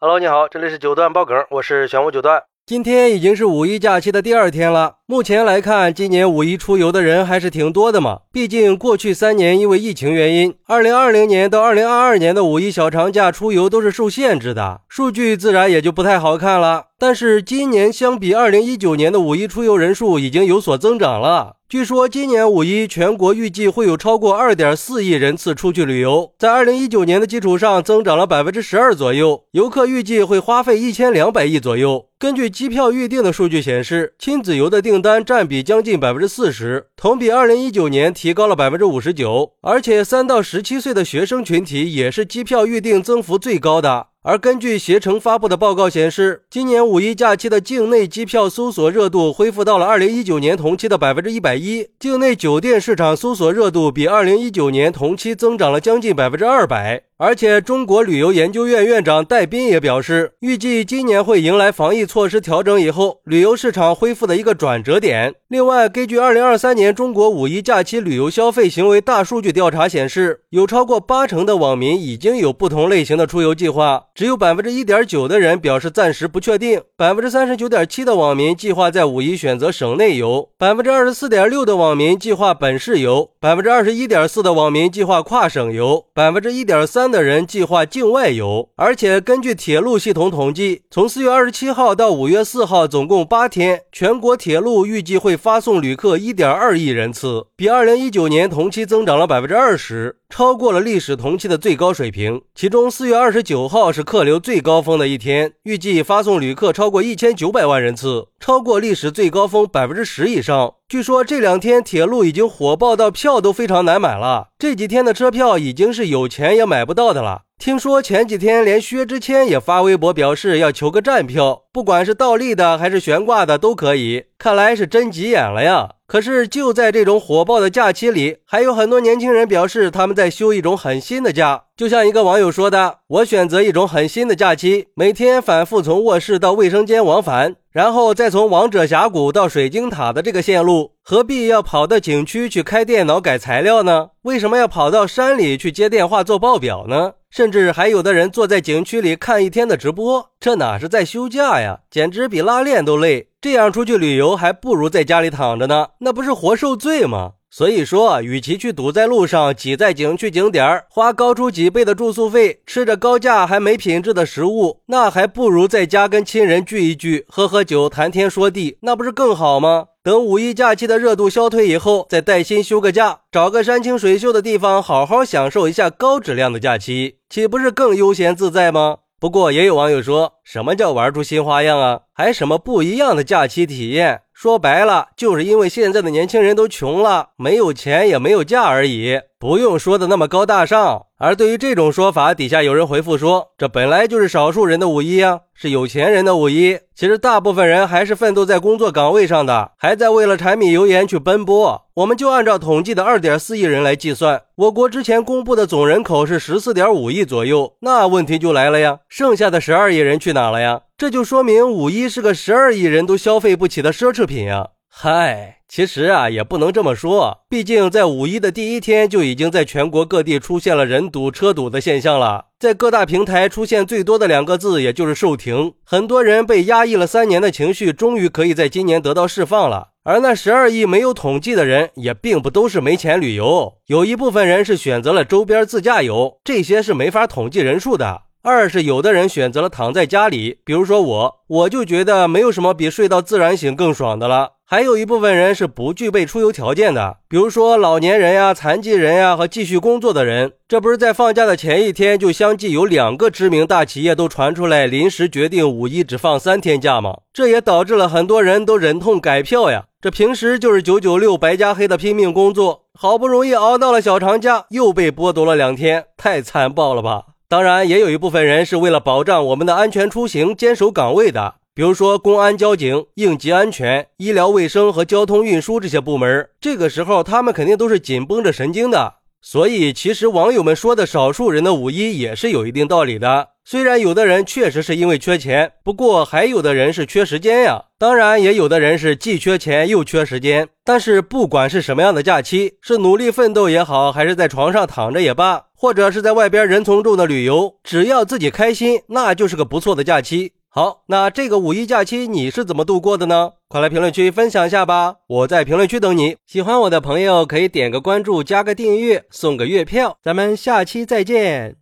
Hello，你好，这里是九段爆梗，我是玄武九段。今天已经是五一假期的第二天了。目前来看，今年五一出游的人还是挺多的嘛。毕竟过去三年因为疫情原因，二零二零年到二零二二年的五一小长假出游都是受限制的，数据自然也就不太好看了。但是今年相比二零一九年的五一出游人数已经有所增长了。据说今年五一全国预计会有超过二点四亿人次出去旅游，在二零一九年的基础上增长了百分之十二左右，游客预计会花费一千两百亿左右。根据机票预订的数据显示，亲子游的订单占比将近百分之四十，同比二零一九年提高了百分之五十九。而且三到十七岁的学生群体也是机票预订增幅最高的。而根据携程发布的报告显示，今年五一假期的境内机票搜索热度恢复到了二零一九年同期的百分之一百一，境内酒店市场搜索热度比二零一九年同期增长了将近百分之二百。而且中国旅游研究院院长戴斌也表示预计今年会迎来防疫措施调整以后旅游市场恢复的一个转折点。另外根据二零二三年中国五一假期旅游消费行为大数据调查显示有超过八成的网民已经有不同类型的出游计划只有百分之一点九的人表示暂时不确定百分之三十九点七的网民计划在五一选择省内游百分之二十四点六的网民计划本市游百分之二十一点四的网民计划跨省游百分之一点三的人计划境外游而且根据铁路系统统计从四月二十七号到五月四号总共八天全国铁路预计会发送旅客一点二亿人次比二零一九年同期增长了百分之二十。超过了历史同期的最高水平。其中四月二十九号是客流最高峰的一天，预计发送旅客超过一千九百万人次，超过历史最高峰百分之十以上。据说这两天铁路已经火爆到票都非常难买了，这几天的车票已经是有钱也买不到的了。听说前几天连薛之谦也发微博表示要求个站票，不管是倒立的还是悬挂的都可以，看来是真急眼了呀。可是就在这种火爆的假期里，还有很多年轻人表示他们在休一种很新的假。就像一个网友说的：“我选择一种很新的假期，每天反复从卧室到卫生间往返，然后再从王者峡谷到水晶塔的这个线路，何必要跑到景区去开电脑改材料呢？为什么要跑到山里去接电话做报表呢？甚至还有的人坐在景区里看一天的直播，这哪是在休假呀？简直比拉练都累。”这样出去旅游还不如在家里躺着呢，那不是活受罪吗？所以说，与其去堵在路上、挤在景区景点花高出几倍的住宿费，吃着高价还没品质的食物，那还不如在家跟亲人聚一聚，喝喝酒、谈天说地，那不是更好吗？等五一假期的热度消退以后，再带薪休个假，找个山清水秀的地方，好好享受一下高质量的假期，岂不是更悠闲自在吗？不过也有网友说，什么叫玩出新花样啊？还什么不一样的假期体验？说白了，就是因为现在的年轻人都穷了，没有钱也没有假而已，不用说的那么高大上。而对于这种说法，底下有人回复说，这本来就是少数人的五一啊，是有钱人的五一。其实大部分人还是奋斗在工作岗位上的，还在为了柴米油盐去奔波。我们就按照统计的二点四亿人来计算，我国之前公布的总人口是十四点五亿左右，那问题就来了呀，剩下的十二亿人去哪了呀？这就说明五一是个十二亿人都消费不起的奢侈品呀。嗨，其实啊，也不能这么说。毕竟在五一的第一天，就已经在全国各地出现了人堵车堵的现象了。在各大平台出现最多的两个字，也就是售停。很多人被压抑了三年的情绪，终于可以在今年得到释放了。而那十二亿没有统计的人，也并不都是没钱旅游，有一部分人是选择了周边自驾游，这些是没法统计人数的。二是有的人选择了躺在家里，比如说我，我就觉得没有什么比睡到自然醒更爽的了。还有一部分人是不具备出游条件的，比如说老年人呀、残疾人呀和继续工作的人。这不是在放假的前一天，就相继有两个知名大企业都传出来临时决定五一只放三天假吗？这也导致了很多人都忍痛改票呀。这平时就是九九六白加黑的拼命工作，好不容易熬到了小长假，又被剥夺了两天，太残暴了吧！当然，也有一部分人是为了保障我们的安全出行，坚守岗位的。比如说，公安、交警、应急安全、医疗卫生和交通运输这些部门，这个时候他们肯定都是紧绷着神经的。所以，其实网友们说的少数人的五一也是有一定道理的。虽然有的人确实是因为缺钱，不过还有的人是缺时间呀。当然，也有的人是既缺钱又缺时间。但是，不管是什么样的假期，是努力奋斗也好，还是在床上躺着也罢，或者是在外边人从众的旅游，只要自己开心，那就是个不错的假期。好，那这个五一假期你是怎么度过的呢？快来评论区分享一下吧！我在评论区等你。喜欢我的朋友可以点个关注，加个订阅，送个月票。咱们下期再见。